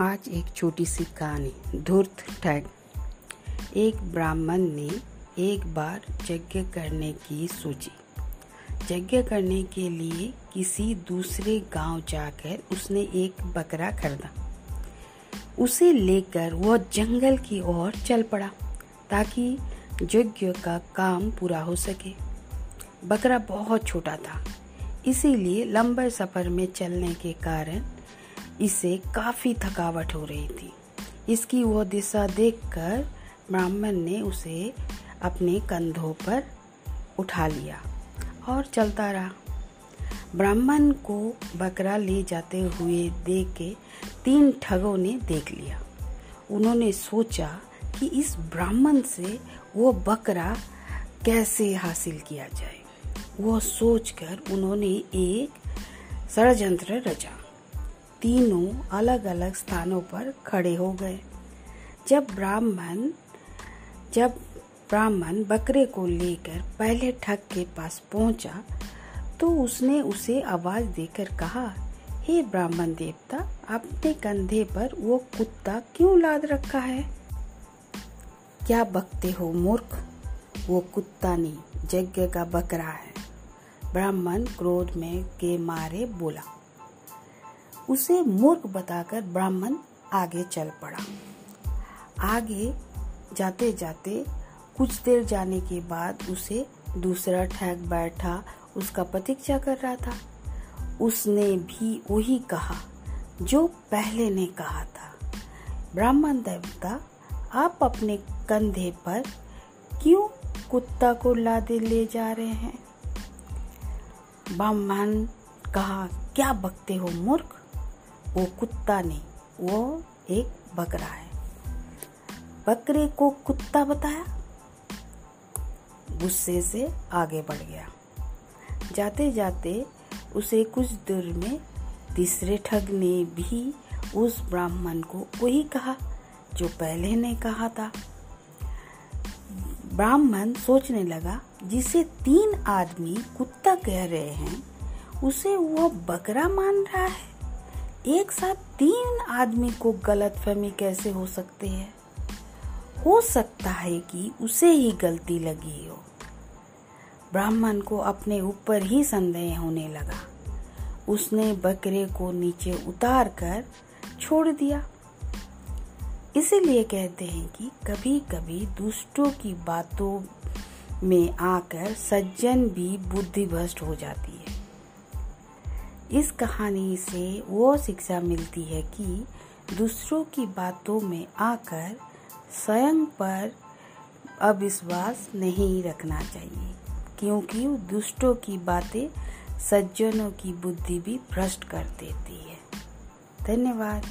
आज एक छोटी सी कहानी, धूर्त ठग। एक ब्राह्मण ने एक बार यज्ञ करने की सोची। यज्ञ करने के लिए किसी दूसरे गाँव जाकर उसने एक बकरा खरीदा। उसे लेकर वह जंगल की ओर चल पड़ा, ताकि यज्ञ का काम पूरा हो सके। बकरा बहुत छोटा था, इसीलिए लंबे सफ़र में चलने के कारण इसे काफ़ी थकावट हो रही थी। इसकी वह दिशा देखकर ब्राह्मण ने उसे अपने कंधों पर उठा लिया और चलता रहा। ब्राह्मण को बकरा ले जाते हुए देख के तीन ठगों ने देख लिया। उन्होंने सोचा कि इस ब्राह्मण से वो बकरा कैसे हासिल किया जाए। वो सोचकर उन्होंने एक षडयंत्र रचा। तीनों अलग अलग स्थानों पर खड़े हो गए। जब ब्राह्मण जब ब्राह्मण बकरे को लेकर पहले ठग के पास पहुँचा तो उसने उसे आवाज़ देकर कहा, हे ब्राह्मण देवता, अपने कंधे पर वो कुत्ता क्यों लाद रखा है? क्या बकते हो मूर्ख? वो कुत्ता नहीं, यज्ञ का बकरा है। ब्राह्मण क्रोध में के मारे बोला उसे मूर्ख बताकर ब्राह्मण आगे चल पड़ा। आगे जाते जाते कुछ देर जाने के बाद उसे दूसरा ठग बैठा, उसका प्रतीक्षा कर रहा था। उसने भी वही कहा जो पहले ने कहा था। ब्राह्मण देवता, आप अपने कंधे पर क्यों कुत्ता को लादे ले जा रहे हैं? ब्राह्मण कहा, क्या बकते हो मूर्ख? वो कुत्ता नहीं, वो एक बकरा है। बकरे को कुत्ता बताया? गुस्से से आगे बढ़ गया। जाते जाते उसे कुछ दूर में तीसरे ठग ने भी उस ब्राह्मण को वही कहा, जो पहले ने कहा था। ब्राह्मण सोचने लगा, जिसे तीन आदमी कुत्ता कह रहे हैं, उसे वो बकरा मान रहा है। एक साथ तीन आदमी को गलत फहमी कैसे हो सकती है? हो सकता है कि उसे ही गलती लगी हो। ब्राह्मण को अपने ऊपर ही संदेह होने लगा। उसने बकरे को नीचे उतार कर छोड़ दिया। इसीलिए कहते हैं कि कभी कभी दुष्टों की बातों में आकर सज्जन भी बुद्धि भ्रष्ट हो जाती है। इस कहानी से वो शिक्षा मिलती है कि दूसरों की बातों में आकर स्वयं पर अविश्वास नहीं रखना चाहिए, क्योंकि दुष्टों की बातें सज्जनों की बुद्धि भी भ्रष्ट कर देती है। धन्यवाद।